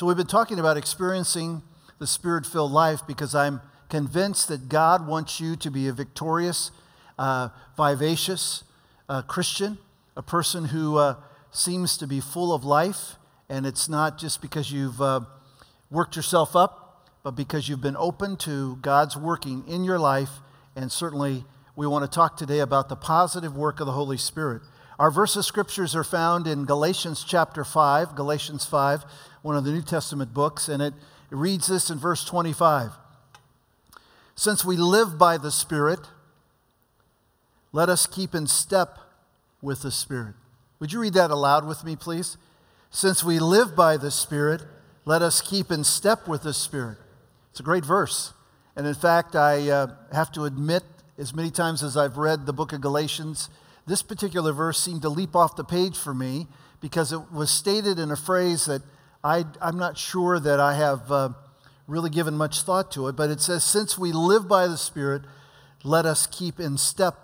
So, we've been talking about experiencing the spirit filled life because I'm convinced that God wants you to be a victorious, uh, vivacious uh, Christian, a person who uh, seems to be full of life. And it's not just because you've uh, worked yourself up, but because you've been open to God's working in your life. And certainly, we want to talk today about the positive work of the Holy Spirit. Our verse of scriptures are found in Galatians chapter 5, Galatians 5, one of the New Testament books, and it, it reads this in verse 25. Since we live by the Spirit, let us keep in step with the Spirit. Would you read that aloud with me, please? Since we live by the Spirit, let us keep in step with the Spirit. It's a great verse. And in fact, I uh, have to admit, as many times as I've read the book of Galatians, this particular verse seemed to leap off the page for me because it was stated in a phrase that I, am not sure that I have uh, really given much thought to it, but it says, Since we live by the Spirit, let us keep in step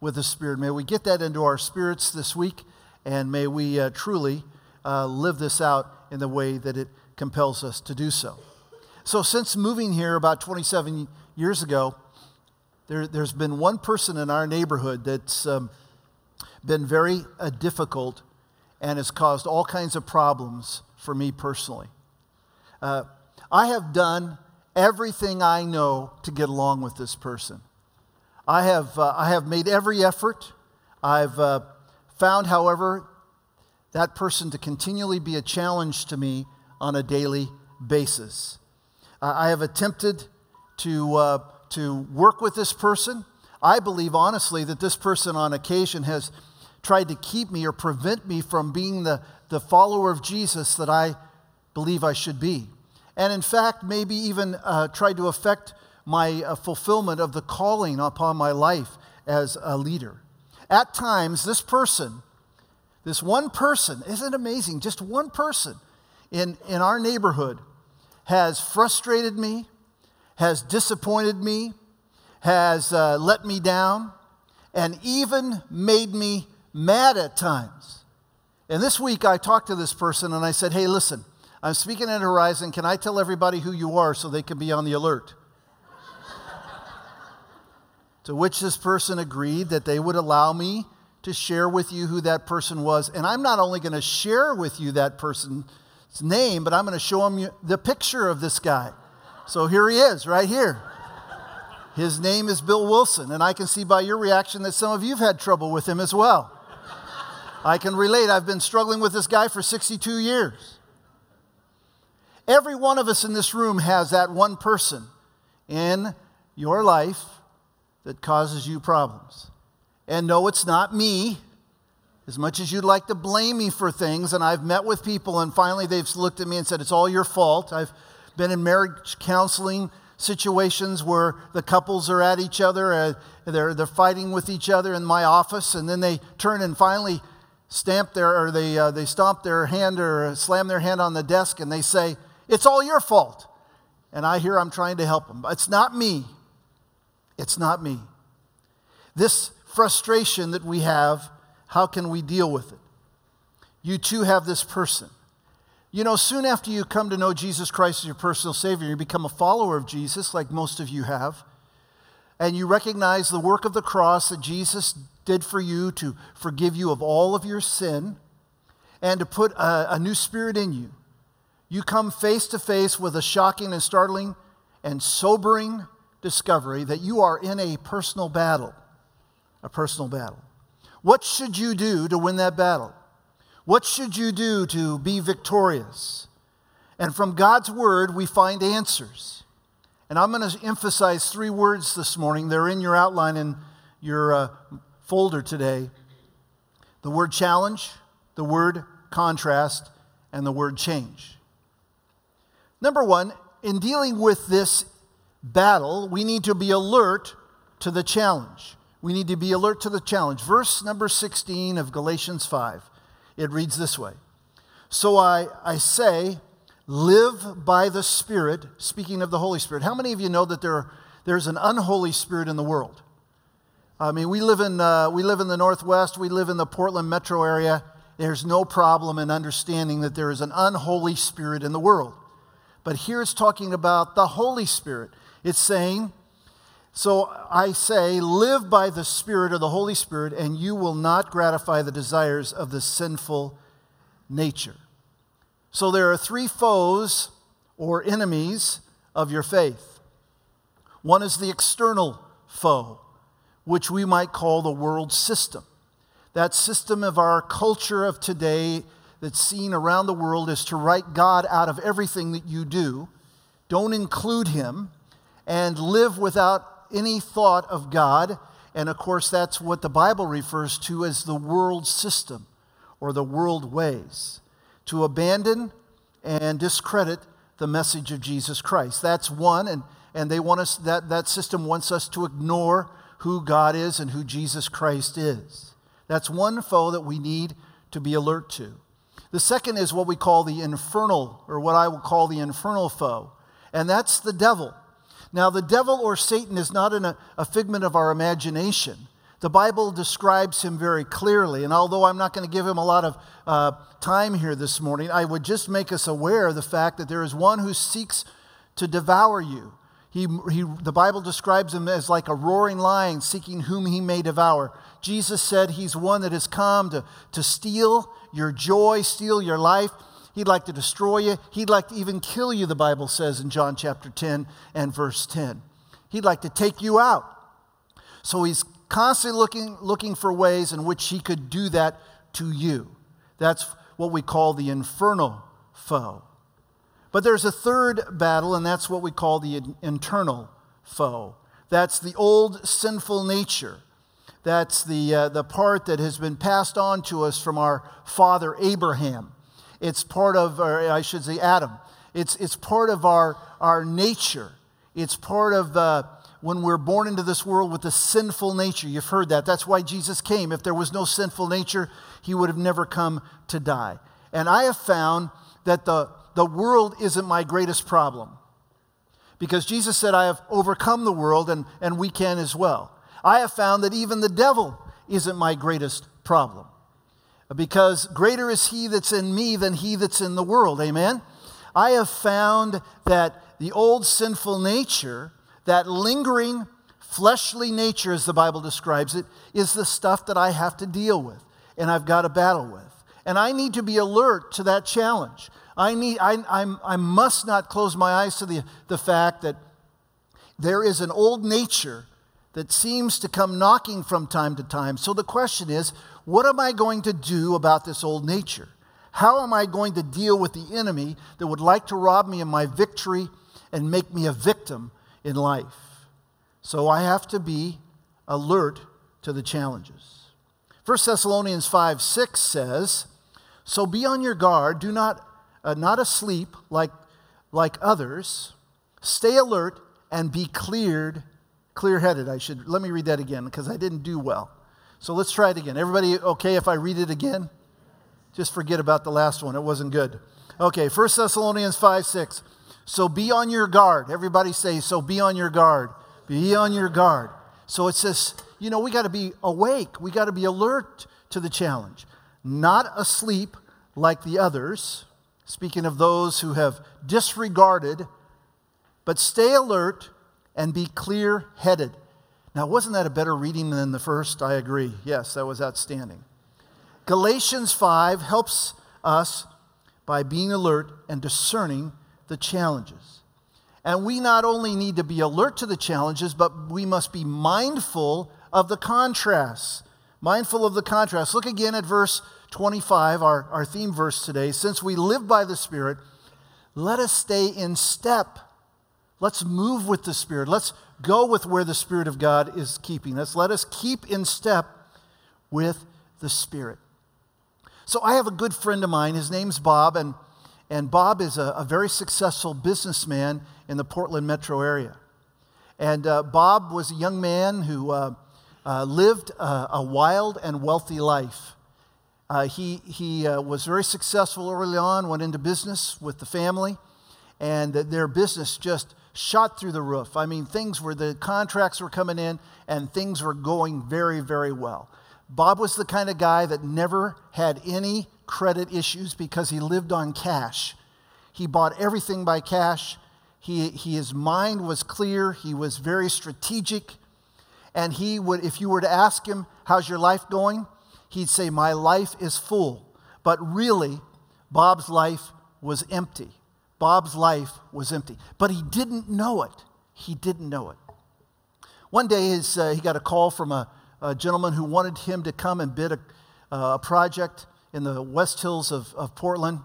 with the Spirit. May we get that into our spirits this week, and may we uh, truly uh, live this out in the way that it compels us to do so. So, since moving here about 27 years ago, there, has been one person in our neighborhood that's um, been very uh, difficult and has caused all kinds of problems for me personally. Uh, I have done everything I know to get along with this person. I have, uh, I have made every effort. I've uh, found, however, that person to continually be a challenge to me on a daily basis. Uh, I have attempted to, uh, to work with this person. I believe honestly that this person on occasion has tried to keep me or prevent me from being the, the follower of Jesus that I believe I should be. And in fact, maybe even uh, tried to affect my uh, fulfillment of the calling upon my life as a leader. At times, this person, this one person, isn't amazing? Just one person in, in our neighborhood has frustrated me, has disappointed me, has uh, let me down, and even made me mad at times. And this week I talked to this person and I said, Hey, listen, I'm speaking at Horizon. Can I tell everybody who you are so they can be on the alert? to which this person agreed that they would allow me to share with you who that person was. And I'm not only going to share with you that person's name, but I'm going to show them the picture of this guy. So here he is, right here. His name is Bill Wilson, and I can see by your reaction that some of you have had trouble with him as well. I can relate. I've been struggling with this guy for 62 years. Every one of us in this room has that one person in your life that causes you problems. And no, it's not me. As much as you'd like to blame me for things, and I've met with people, and finally they've looked at me and said, It's all your fault. I've been in marriage counseling situations where the couples are at each other, uh, they're, they're fighting with each other in my office, and then they turn and finally stamp their, or they, uh, they stomp their hand or slam their hand on the desk and they say, It's all your fault. And I hear I'm trying to help them. It's not me. It's not me. This frustration that we have, how can we deal with it? You too have this person. You know, soon after you come to know Jesus Christ as your personal Savior, you become a follower of Jesus, like most of you have, and you recognize the work of the cross that Jesus did for you to forgive you of all of your sin and to put a, a new spirit in you, you come face to face with a shocking and startling and sobering discovery that you are in a personal battle. A personal battle. What should you do to win that battle? What should you do to be victorious? And from God's word, we find answers. And I'm going to emphasize three words this morning. They're in your outline in your uh, folder today the word challenge, the word contrast, and the word change. Number one, in dealing with this battle, we need to be alert to the challenge. We need to be alert to the challenge. Verse number 16 of Galatians 5, it reads this way So I, I say, live by the Spirit, speaking of the Holy Spirit. How many of you know that there, there's an unholy spirit in the world? I mean, we live in, uh, we live in the Northwest, we live in the Portland metro area, there's no problem in understanding that there is an unholy spirit in the world. But here it's talking about the Holy Spirit. It's saying, so I say, live by the Spirit or the Holy Spirit, and you will not gratify the desires of the sinful nature. So there are three foes or enemies of your faith. One is the external foe, which we might call the world system. That system of our culture of today that's seen around the world is to write God out of everything that you do. Don't include Him and live without any thought of God. And of course, that's what the Bible refers to as the world system or the world ways to abandon and discredit the message of Jesus Christ. That's one, and, and they want us, that, that system wants us to ignore who God is and who Jesus Christ is. That's one foe that we need to be alert to. The second is what we call the infernal, or what I will call the infernal foe, and that's the devil. Now, the devil or Satan is not an, a figment of our imagination. The Bible describes him very clearly, and although I'm not going to give him a lot of uh, time here this morning, I would just make us aware of the fact that there is one who seeks to devour you. He, he, the Bible describes him as like a roaring lion seeking whom he may devour. Jesus said he's one that has come to, to steal your joy, steal your life. He'd like to destroy you. He'd like to even kill you, the Bible says in John chapter 10 and verse 10. He'd like to take you out. So he's constantly looking, looking for ways in which he could do that to you. That's what we call the infernal foe. But there's a third battle, and that's what we call the internal foe. That's the old sinful nature. That's the, uh, the part that has been passed on to us from our father Abraham. It's part of, or I should say, Adam. It's, it's part of our, our nature. It's part of uh, when we're born into this world with a sinful nature. You've heard that. That's why Jesus came. If there was no sinful nature, he would have never come to die. And I have found that the, the world isn't my greatest problem. Because Jesus said, I have overcome the world, and, and we can as well. I have found that even the devil isn't my greatest problem. Because greater is he that's in me than he that's in the world. Amen? I have found that the old sinful nature that lingering fleshly nature, as the Bible describes it, is the stuff that I have to deal with and I've got to battle with. And I need to be alert to that challenge. I, need, I, I'm, I must not close my eyes to the, the fact that there is an old nature that seems to come knocking from time to time. So the question is what am I going to do about this old nature? How am I going to deal with the enemy that would like to rob me of my victory and make me a victim in life. So I have to be alert to the challenges. 1 Thessalonians 5 6 says, So be on your guard, do not, uh, not asleep like, like others. Stay alert and be cleared, clear headed. I should, let me read that again because I didn't do well. So let's try it again. Everybody okay if I read it again? Just forget about the last one, it wasn't good. Okay, 1 Thessalonians 5 6. So be on your guard. Everybody say, so be on your guard. Be on your guard. So it says, you know, we got to be awake. We got to be alert to the challenge. Not asleep like the others, speaking of those who have disregarded, but stay alert and be clear headed. Now, wasn't that a better reading than the first? I agree. Yes, that was outstanding. Galatians 5 helps us by being alert and discerning the challenges. And we not only need to be alert to the challenges, but we must be mindful of the contrasts. Mindful of the contrast. Look again at verse 25, our, our theme verse today. Since we live by the Spirit, let us stay in step. Let's move with the Spirit. Let's go with where the Spirit of God is keeping us. Let us keep in step with the Spirit. So I have a good friend of mine. His name's Bob, and and Bob is a, a very successful businessman in the Portland metro area. And uh, Bob was a young man who uh, uh, lived a, a, wild and wealthy life. Uh, he he uh, was very successful early on, went into business with the family, and their business just shot through the roof. I mean, things were, the contracts were coming in and things were going very, very well. Bob was the kind of guy that never had any credit issues because he lived on cash. He bought everything by cash. He, he, his mind was clear. He was very strategic. And he would, if you were to ask him, How's your life going? He'd say, My life is full. But really, Bob's life was empty. Bob's life was empty. But he didn't know it. He didn't know it. One day, his, uh, he got a call from a, a, gentleman who wanted him to come and bid a, uh, a project in the West Hills of, of Portland.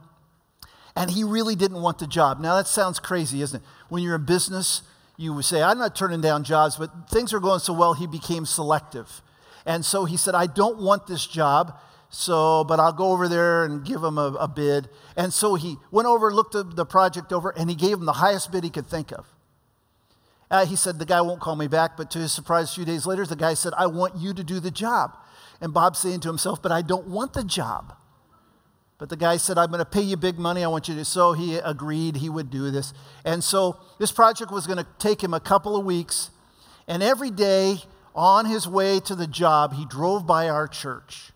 And he really didn't want the job. Now, that sounds crazy, isn't it? When you're in business, you would say, I'm not turning down jobs, but things are going so well, he became selective. And so he said, I don't want this job, so, but I'll go over there and give him a, a bid. And so he went over, looked at the project over, and he gave him the highest bid he could think of. Uh, he said, The guy won't call me back, but to his surprise, a few days later, the guy said, I want you to do the job. And Bob's saying to himself, But I don't want the job. But the guy said, I'm going to pay you big money. I want you to. So he agreed he would do this. And so this project was going to take him a couple of weeks. And every day on his way to the job, he drove by our church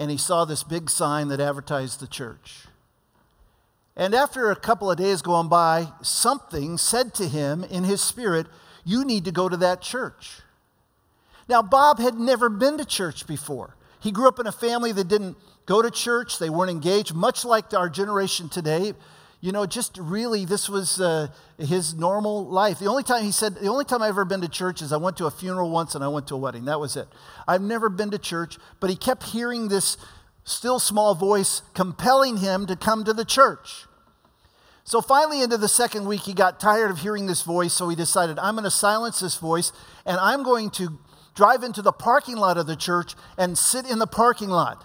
and he saw this big sign that advertised the church. And after a couple of days going by, something said to him in his spirit, You need to go to that church. Now, Bob had never been to church before. He grew up in a family that didn't go to church, they weren't engaged, much like our generation today. You know, just really, this was uh, his normal life. The only time he said, the only time I've ever been to church is I went to a funeral once and I went to a wedding. That was it. I've never been to church, but he kept hearing this still small voice compelling him to come to the church. So finally, into the second week, he got tired of hearing this voice, so he decided, I'm going to silence this voice and I'm going to drive into the parking lot of the church and sit in the parking lot.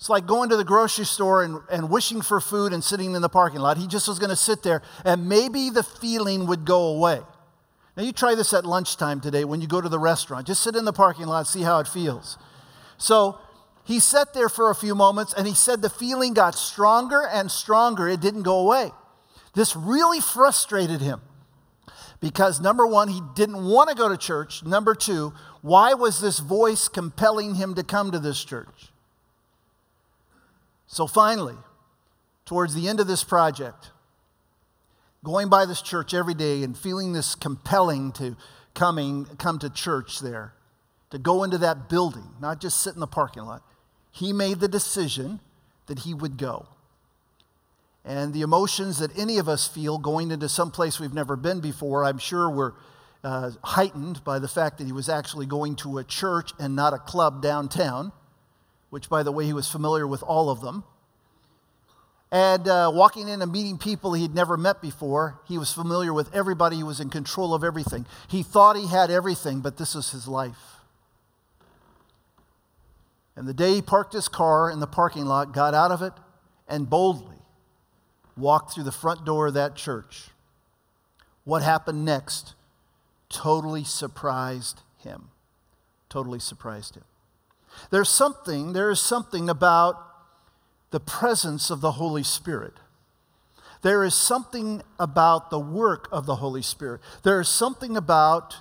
It's like going to the grocery store and, and wishing for food and sitting in the parking lot. He just was going to sit there and maybe the feeling would go away. Now, you try this at lunchtime today when you go to the restaurant. Just sit in the parking lot, see how it feels. So he sat there for a few moments and he said the feeling got stronger and stronger. It didn't go away. This really frustrated him because number one, he didn't want to go to church. Number two, why was this voice compelling him to come to this church? So finally, towards the end of this project, going by this church every day and feeling this compelling to coming come to church there, to go into that building, not just sit in the parking lot, he made the decision that he would go. And the emotions that any of us feel going into some place we've never been before, I'm sure were uh, heightened by the fact that he was actually going to a church and not a club downtown which, by the way, he was familiar with all of them. And uh, walking in and meeting people he'd never met before, he was familiar with everybody. He was in control of everything. He thought he had everything, but this was his life. And the day he parked his car in the parking lot, got out of it, and boldly walked through the front door of that church. What happened next totally surprised him. Totally surprised him. There's something, there is something about the presence of the Holy Spirit. There is something about the work of the Holy Spirit. There is something about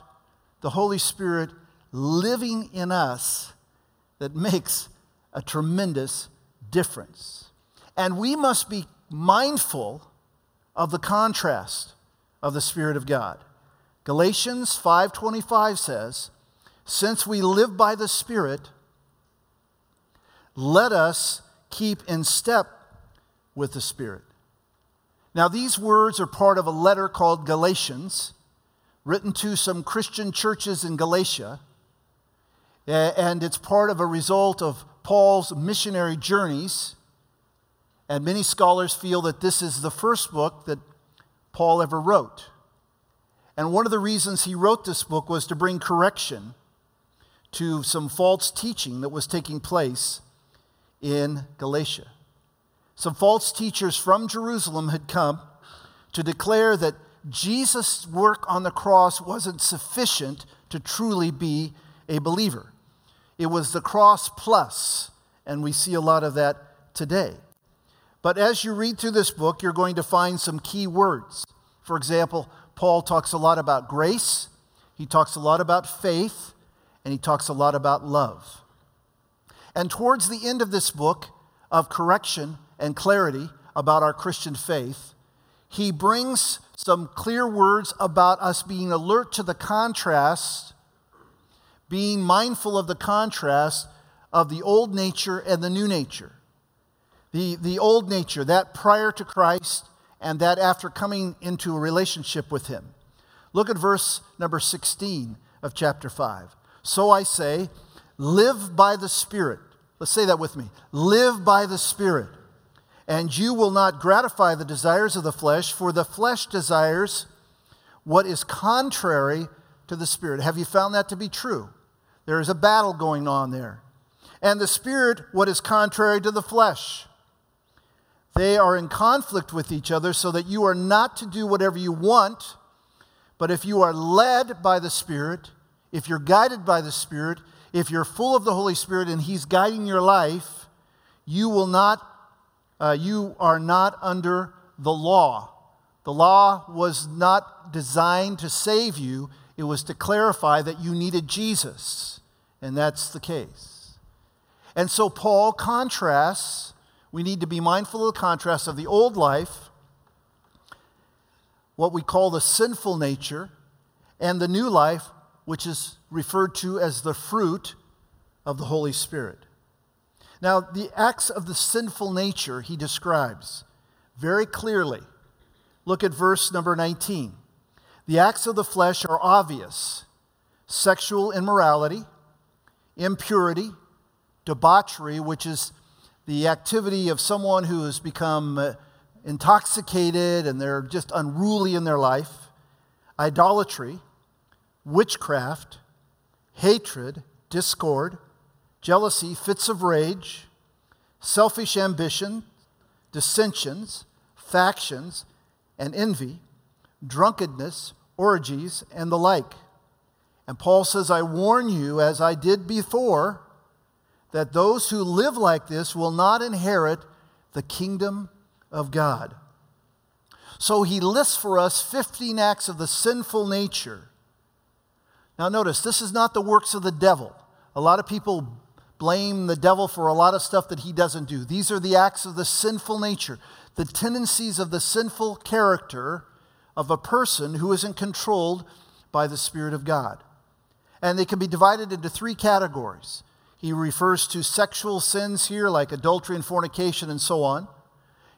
the Holy Spirit living in us that makes a tremendous difference. And we must be mindful of the contrast of the Spirit of God. Galatians 5:25 says, "Since we live by the Spirit, let us keep in step with the Spirit. Now, these words are part of a letter called Galatians, written to some Christian churches in Galatia. And it's part of a result of Paul's missionary journeys. And many scholars feel that this is the first book that Paul ever wrote. And one of the reasons he wrote this book was to bring correction to some false teaching that was taking place in Galatia. Some false teachers from Jerusalem had come to declare that Jesus' work on the cross wasn't sufficient to truly be a believer. It was the cross plus, and we see a lot of that today. But as you read through this book, you're going to find some key words. For example, Paul talks a lot about grace, he talks a lot about faith, and he talks a lot about love. And towards the end of this book of correction and clarity about our Christian faith, he brings some clear words about us being alert to the contrast, being mindful of the contrast of the old nature and the new nature. The, the old nature, that prior to Christ, and that after coming into a relationship with him. Look at verse number 16 of chapter 5. So I say, live by the Spirit. Let's say that with me. Live by the Spirit, and you will not gratify the desires of the flesh, for the flesh desires what is contrary to the Spirit. Have you found that to be true? There is a battle going on there. And the Spirit, what is contrary to the flesh. They are in conflict with each other so that you are not to do whatever you want, but if you are led by the Spirit, if you're guided by the Spirit, if you're full of the Holy Spirit and He's guiding your life, you will not, uh, you are not under the law. The law was not designed to save you, it was to clarify that you needed Jesus. And that's the case. And so Paul contrasts, we need to be mindful of the contrast of the old life, what we call the sinful nature, and the new life, which is referred to as the fruit of the Holy Spirit. Now, the acts of the sinful nature he describes very clearly. Look at verse number 19. The acts of the flesh are obvious sexual immorality, impurity, debauchery, which is the activity of someone who has become uh, intoxicated and they're just unruly in their life, idolatry, witchcraft, hatred, discord, jealousy, fits of rage, selfish ambition, dissensions, factions, and envy, drunkenness, orgies, and the like. And Paul says, I warn you, as I did before, that those who live like this will not inherit the kingdom of God. So he lists for us 15 acts of the sinful nature now, notice, this is not the works of the devil. A lot of people blame the devil for a lot of stuff that he doesn't do. These are the acts of the sinful nature, the tendencies of the sinful character of a person who isn't controlled by the Spirit of God. And they can be divided into three categories. He refers to sexual sins here, like adultery and fornication and so on.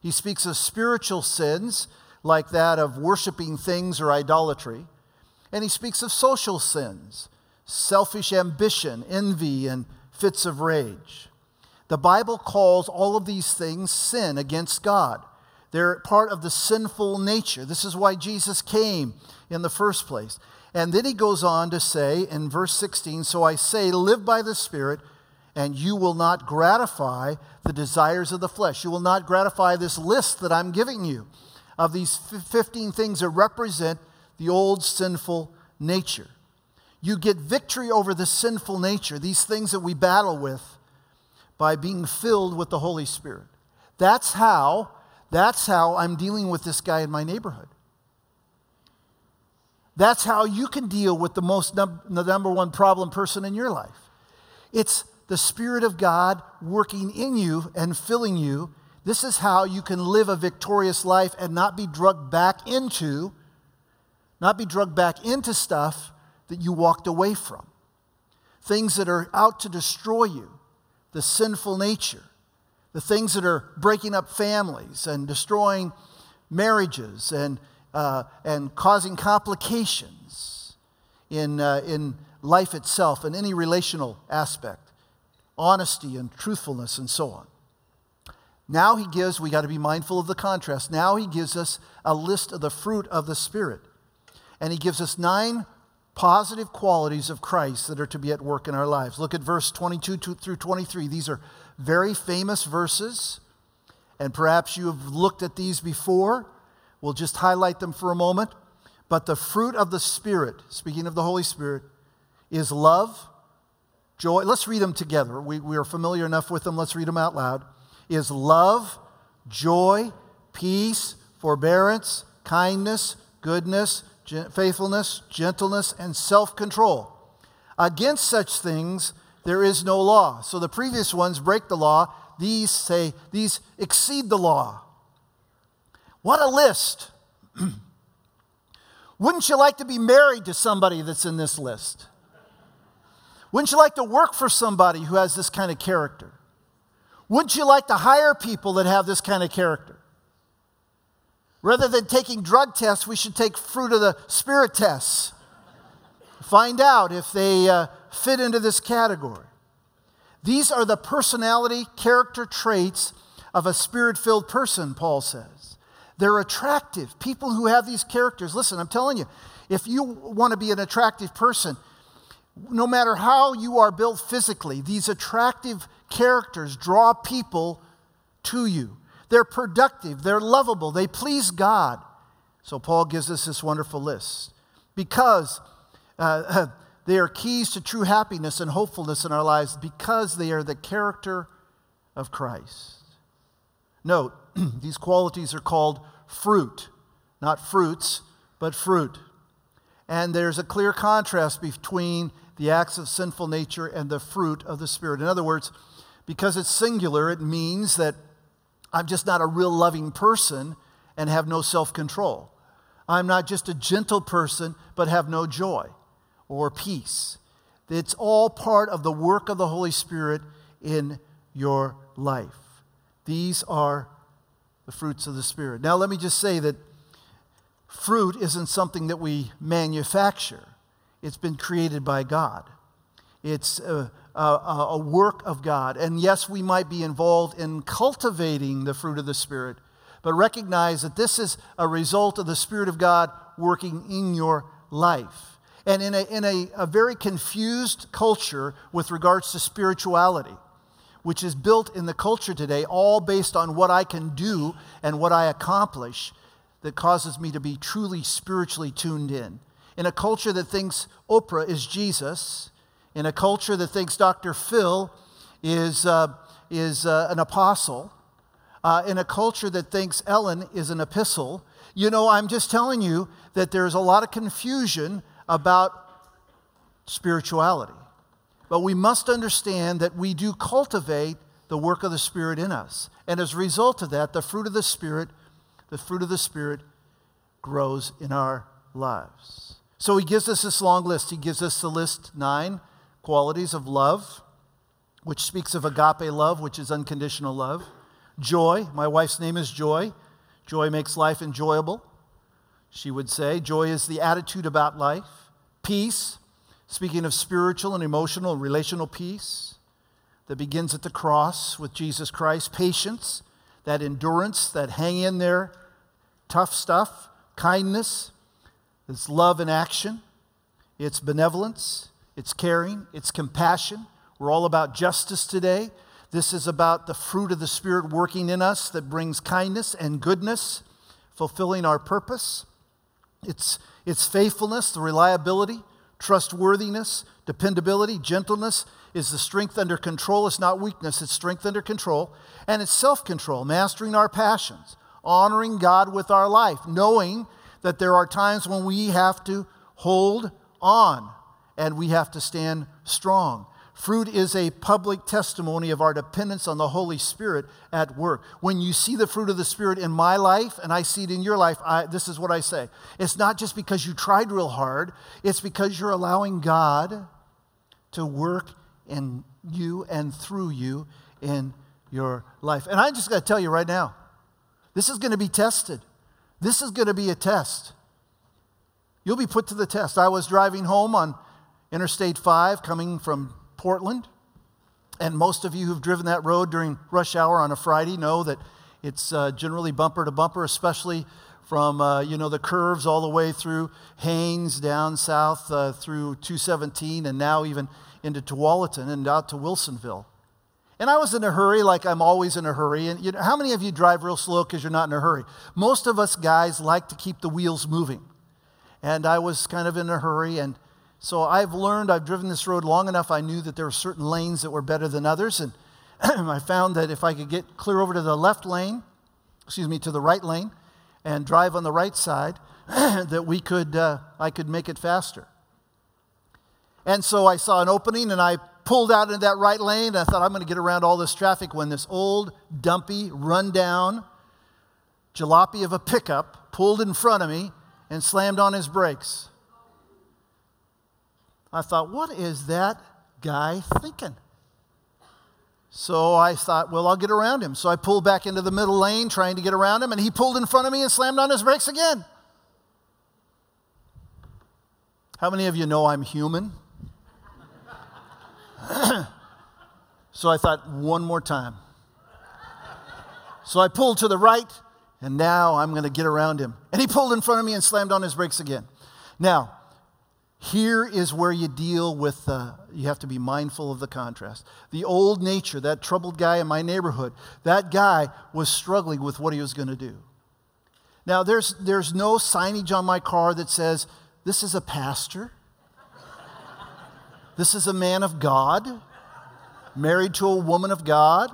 He speaks of spiritual sins, like that of worshiping things or idolatry. And he speaks of social sins, selfish ambition, envy, and fits of rage. The Bible calls all of these things sin against God. They're part of the sinful nature. This is why Jesus came in the first place. And then he goes on to say in verse 16 So I say, live by the Spirit, and you will not gratify the desires of the flesh. You will not gratify this list that I'm giving you of these 15 things that represent the old sinful nature. You get victory over the sinful nature, these things that we battle with, by being filled with the Holy Spirit. That's how, that's how I'm dealing with this guy in my neighborhood. That's how you can deal with the most num- the number one problem person in your life. It's the Spirit of God working in you and filling you. This is how you can live a victorious life and not be drugged back into not be drugged back into stuff that you walked away from. Things that are out to destroy you, the sinful nature, the things that are breaking up families and destroying marriages and, uh, and causing complications in, uh, in life itself and any relational aspect, honesty and truthfulness and so on. Now he gives, we got to be mindful of the contrast. Now he gives us a list of the fruit of the Spirit. And he gives us nine positive qualities of Christ that are to be at work in our lives. Look at verse 22 through 23. These are very famous verses, and perhaps you have looked at these before. We'll just highlight them for a moment. But the fruit of the Spirit, speaking of the Holy Spirit, is love, joy. Let's read them together. We, we are familiar enough with them. Let's read them out loud. Is love, joy, peace, forbearance, kindness, goodness faithfulness, gentleness, and self control. Against such things there is no law. So the previous ones break the law. These say, these exceed the law. What a list. Wouldn't you like to be married to somebody that's in this list? Wouldn't you like to work for somebody who has this kind of character? Wouldn't you like to hire people that have this kind of character? Rather than taking drug tests, we should take fruit of the spirit tests. Find out if they uh, fit into this category. These are the personality, character traits of a spirit filled person, Paul says. They're attractive. People who have these characters, listen, I'm telling you, if you want to be an attractive person, no matter how you are built physically, these attractive characters draw people to you. They're productive, they're lovable, they please God. So Paul gives us this wonderful list. Because uh, they are keys to true happiness and hopefulness in our lives, because they are the character of Christ. Note, these qualities are called fruit, not fruits, but fruit. And there's a clear contrast between the acts of sinful nature and the fruit of the Spirit. In other words, because it's singular, it means that I'm just not a real loving person and have no self control. I'm not just a gentle person, but have no joy or peace. It's all part of the work of the Holy Spirit in your life. These are the fruits of the Spirit. Now, let me just say that fruit isn't something that we manufacture, it's been created by God. It's a, a, a, work of God. And yes, we might be involved in cultivating the fruit of the Spirit, but recognize that this is a result of the Spirit of God working in your life. And in a, in a, a very confused culture with regards to spirituality, which is built in the culture today, all based on what I can do and what I accomplish, that causes me to be truly spiritually tuned in. In a culture that thinks Oprah is Jesus, in a culture that thinks Dr. Phil is, uh, is uh, an apostle, uh, in a culture that thinks Ellen is an epistle, you know, I'm just telling you that there's a lot of confusion about spirituality. But we must understand that we do cultivate the work of the Spirit in us. And as a result of that, the fruit of the Spirit, the fruit of the Spirit grows in our lives. So he gives us this long list. He gives us the list nine qualities of love, which speaks of agape love, which is unconditional love. Joy, my wife's name is Joy. Joy makes life enjoyable, she would say. Joy is the attitude about life. Peace, speaking of spiritual and emotional relational peace that begins at the cross with Jesus Christ. Patience, that endurance, that hang in there, tough stuff. Kindness, it's love in action. It's benevolence. It's caring, it's compassion. We're all about justice today. This is about the fruit of the Spirit working in us that brings kindness and goodness, fulfilling our purpose. It's, it's faithfulness, the reliability, trustworthiness, dependability, gentleness is the strength under control. It's not weakness, it's strength under control. And it's self control, mastering our passions, honoring God with our life, knowing that there are times when we have to hold on and we have to stand strong. Fruit is a public testimony of our dependence on the Holy Spirit at work. When you see the fruit of the Spirit in my life and I see it in your life, I, this is what I say. It's not just because you tried real hard, it's because you're allowing God to work in you and through you in your life. And I just got to tell you right now this is going to be tested. This is going to be a test. You'll be put to the test. I was driving home on Interstate 5 coming from Portland. And most of you who've driven that road during rush hour on a Friday know that it's uh, generally bumper to bumper, especially from uh, you know the curves all the way through Haines down south uh, through 217 and now even into Tualatin and out to Wilsonville. And I was in a hurry, like I'm always in a hurry. And you know, how many of you drive real slow because you're not in a hurry? Most of us guys like to keep the wheels moving. And I was kind of in a hurry, and so I've learned, I've driven this road long enough, I knew that there were certain lanes that were better than others. And I found that if I could get clear over to the left lane, excuse me, to the right lane, and drive on the right side, that we could, uh, I could make it faster. And so I saw an opening and I pulled out into that right lane. And I thought, I'm going to get around all this traffic when this old, dumpy, rundown jalopy of a pickup pulled in front of me and slammed on his brakes. I thought, what is that guy thinking? So I thought, well, I'll get around him. So I pulled back into the middle lane trying to get around him, and he pulled in front of me and slammed on his brakes again. How many of you know I'm human? so I thought, one more time. So I pulled to the right, and now I'm going to get around him. And he pulled in front of me and slammed on his brakes again. Now, here is where you deal with, uh, you have to be mindful of the contrast. The old nature, that troubled guy in my neighborhood, that guy was struggling with what he was going to do. Now, there's, there's no signage on my car that says, this is a pastor, this is a man of God, married to a woman of God.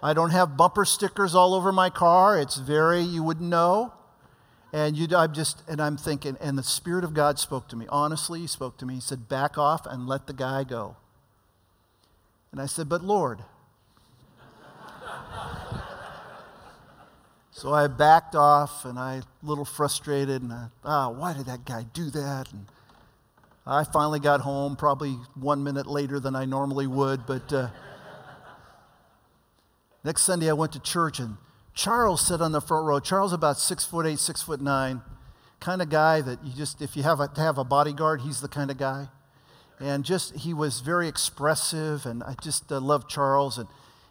I don't have bumper stickers all over my car. It's very, you wouldn't know. And you, I'm just, and I'm thinking, and the Spirit of God spoke to me. Honestly, He spoke to me. He said, back off and let the guy go. And I said, but Lord. so I backed off and I, a little frustrated, and I, ah, why did that guy do that? And I finally got home, probably one minute later than I normally would, but. Uh, Next Sunday, I went to church and Charles sat on the front row. Charles, about six foot eight, six foot nine, kind of guy that you just, if you have a, to have a bodyguard, he's the kind of guy. And just, he was very expressive, and I just uh, loved Charles. And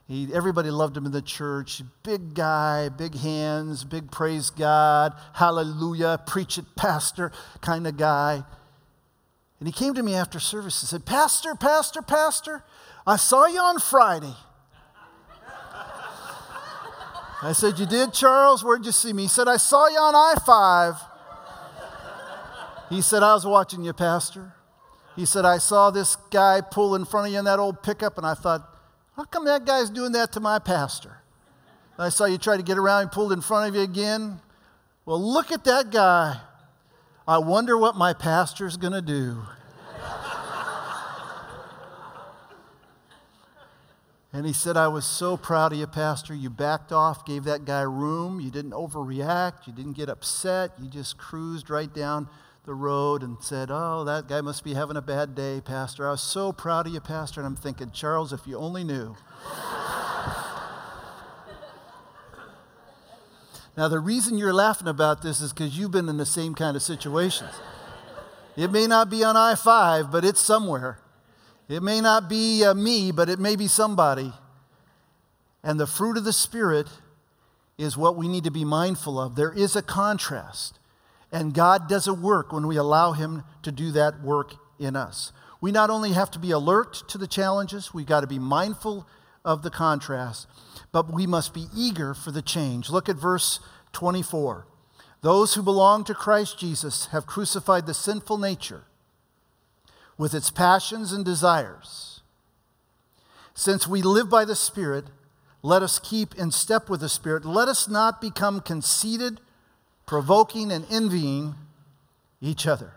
he, everybody loved him in the church. Big guy, big hands, big praise God, hallelujah, preach it, pastor kind of guy. And he came to me after service and said, Pastor, Pastor, Pastor, I saw you on Friday. I said, You did, Charles? Where'd you see me? He said, I saw you on I 5. He said, I was watching you, Pastor. He said, I saw this guy pull in front of you in that old pickup, and I thought, How come that guy's doing that to my pastor? And I saw you try to get around, he pulled in front of you again. Well, look at that guy. I wonder what my pastor's going to do. And he said, I was so proud of you, Pastor. You backed off, gave that guy room. You didn't overreact. You didn't get upset. You just cruised right down the road and said, Oh, that guy must be having a bad day, Pastor. I was so proud of you, Pastor. And I'm thinking, Charles, if you only knew. now, the reason you're laughing about this is because you've been in the same kind of situations. It may not be on I 5, but it's somewhere. It may not be uh, me, but it may be somebody. And the fruit of the Spirit is what we need to be mindful of. There is a contrast. And God does a work when we allow Him to do that work in us. We not only have to be alert to the challenges, we've got to be mindful of the contrast, but we must be eager for the change. Look at verse 24. Those who belong to Christ Jesus have crucified the sinful nature with its passions and desires. Since we live by the Spirit, let us keep in step with the Spirit. Let us not become conceited, provoking, and envying each other.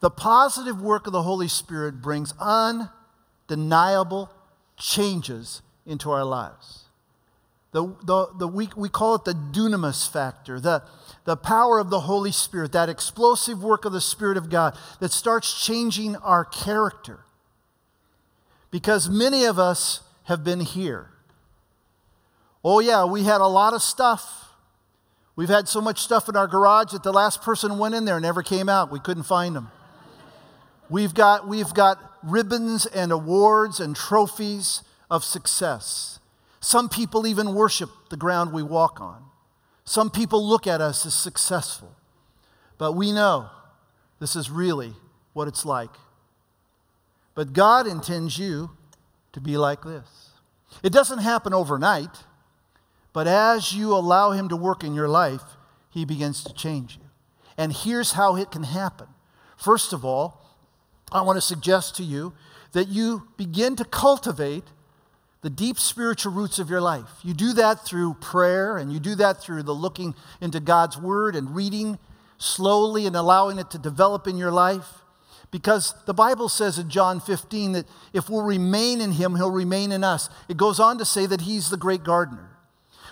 The positive work of the Holy Spirit brings undeniable changes into our lives. The, the, the, we, we call it the dunamis factor, the, the power of the Holy Spirit, that explosive work of the Spirit of God that starts changing our character. Because many of us have been here. Oh, yeah, we had a lot of stuff. We've had so much stuff in our garage that the last person went in there and never came out. We couldn't find them. We've got, we've got ribbons and awards and trophies of success. Some people even worship the ground we walk on. Some people look at us as successful. But we know this is really what it's like. But God intends you to be like this. It doesn't happen overnight, but as you allow Him to work in your life, He begins to change you. And here's how it can happen. First of all, I want to suggest to you that you begin to cultivate the deep spiritual roots of your life. You do that through prayer and you do that through the looking into God's Word and reading slowly and allowing it to develop in your life. Because the Bible says in John 15 that if we'll remain in him, he'll remain in us. It goes on to say that he's the great gardener.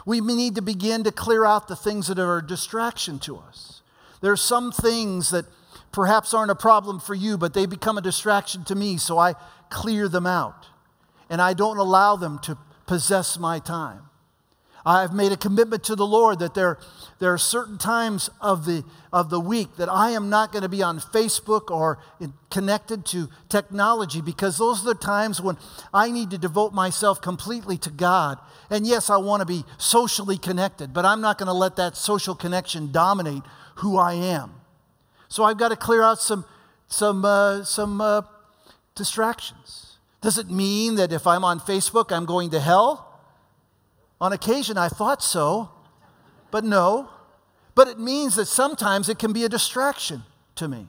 We need to begin to clear out the things that are a distraction to us. There are some things that perhaps aren't a problem for you, but they become a distraction to me, so I clear them out. And I don't allow them to possess my time. I've made a commitment to the Lord that there, there are certain times of the, of the week that I am not going to be on Facebook or in, connected to technology because those are the times when I need to devote myself completely to God. And yes, I want to be socially connected, but I'm not going to let that social connection dominate who I am. So I've got to clear out some, some, uh, some uh, distractions. Does it mean that if I'm on Facebook, I'm going to hell? On occasion, I thought so, but no. But it means that sometimes it can be a distraction to me.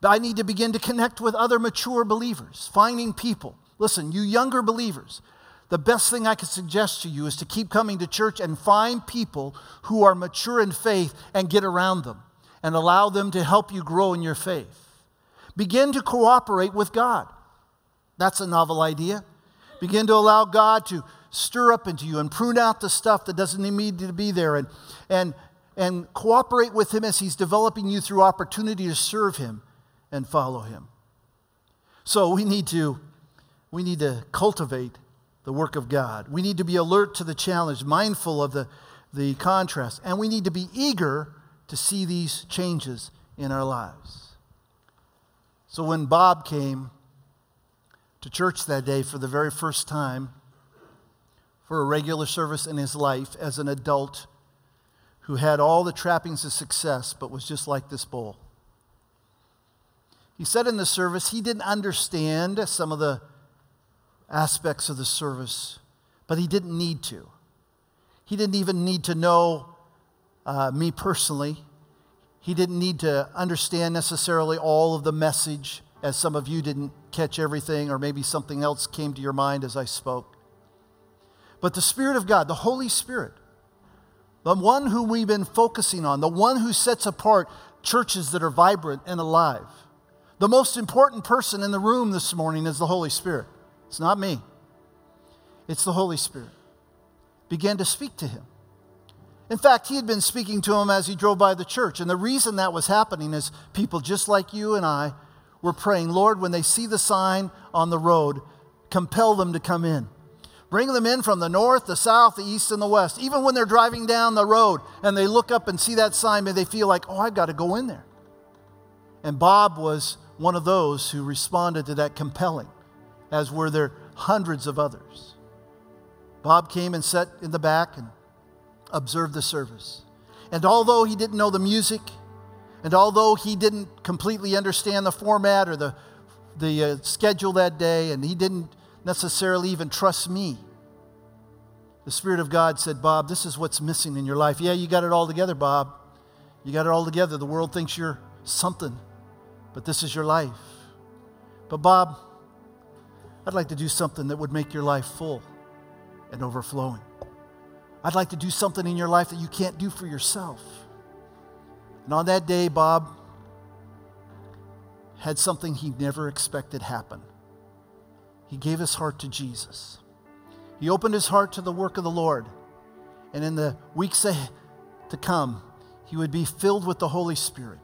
But I need to begin to connect with other mature believers, finding people. Listen, you younger believers, the best thing I can suggest to you is to keep coming to church and find people who are mature in faith and get around them and allow them to help you grow in your faith. Begin to cooperate with God. That's a novel idea. Begin to allow God to stir up into you and prune out the stuff that doesn't need to be there and, and, and cooperate with Him as He's developing you through opportunity to serve Him and follow Him. So we need to, we need to cultivate the work of God. We need to be alert to the challenge, mindful of the, the contrast, and we need to be eager to see these changes in our lives. So when Bob came to church that day for the very first time, for a regular service in his life as an adult who had all the trappings of success but was just like this bowl. He said in the service he didn't understand some of the aspects of the service, but he didn't need to. He didn't even need to know uh, me personally. He didn't need to understand necessarily all of the message, as some of you didn't catch everything, or maybe something else came to your mind as I spoke. But the Spirit of God, the Holy Spirit, the one whom we've been focusing on, the one who sets apart churches that are vibrant and alive. The most important person in the room this morning is the Holy Spirit. It's not me, it's the Holy Spirit. Began to speak to him. In fact, he had been speaking to him as he drove by the church. And the reason that was happening is people just like you and I were praying, Lord, when they see the sign on the road, compel them to come in. Bring them in from the north, the south, the east, and the west. Even when they're driving down the road and they look up and see that sign, may they feel like, oh, I've got to go in there. And Bob was one of those who responded to that compelling, as were there hundreds of others. Bob came and sat in the back and observed the service. And although he didn't know the music, and although he didn't completely understand the format or the, the uh, schedule that day, and he didn't necessarily even trust me. The Spirit of God said, Bob, this is what's missing in your life. Yeah, you got it all together, Bob. You got it all together. The world thinks you're something, but this is your life. But, Bob, I'd like to do something that would make your life full and overflowing. I'd like to do something in your life that you can't do for yourself. And on that day, Bob had something he never expected happen he gave his heart to Jesus. He opened his heart to the work of the Lord. And in the weeks to come, he would be filled with the Holy Spirit.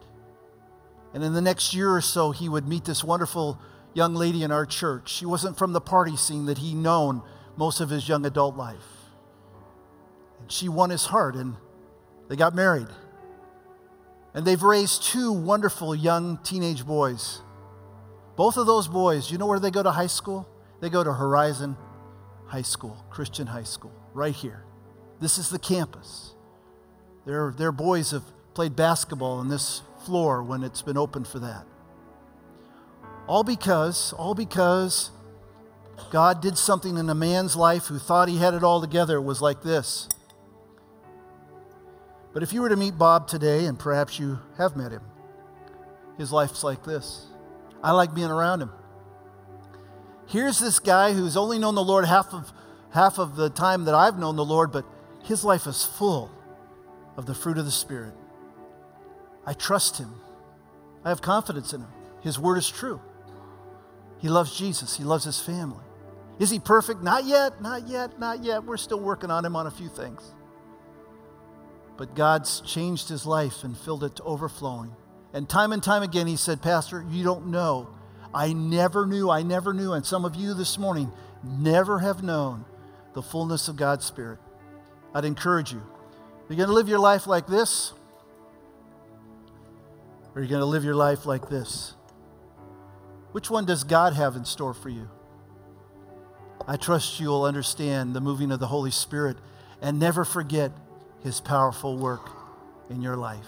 And in the next year or so, he would meet this wonderful young lady in our church. She wasn't from the party scene that he'd known most of his young adult life. And she won his heart, and they got married. And they've raised two wonderful young teenage boys. Both of those boys, you know where they go to high school? They go to Horizon High School, Christian High School, right here. This is the campus. Their, their boys have played basketball on this floor when it's been open for that. All because, all because God did something in a man's life who thought he had it all together. Was like this. But if you were to meet Bob today, and perhaps you have met him, his life's like this. I like being around him. Here's this guy who's only known the Lord half of, half of the time that I've known the Lord, but his life is full of the fruit of the Spirit. I trust him. I have confidence in him. His word is true. He loves Jesus, he loves his family. Is he perfect? Not yet, not yet, not yet. We're still working on him on a few things. But God's changed his life and filled it to overflowing. And time and time again, he said, Pastor, you don't know. I never knew, I never knew. And some of you this morning never have known the fullness of God's Spirit. I'd encourage you. Are You're going to live your life like this, or you're going to live your life like this. Which one does God have in store for you? I trust you'll understand the moving of the Holy Spirit and never forget his powerful work in your life.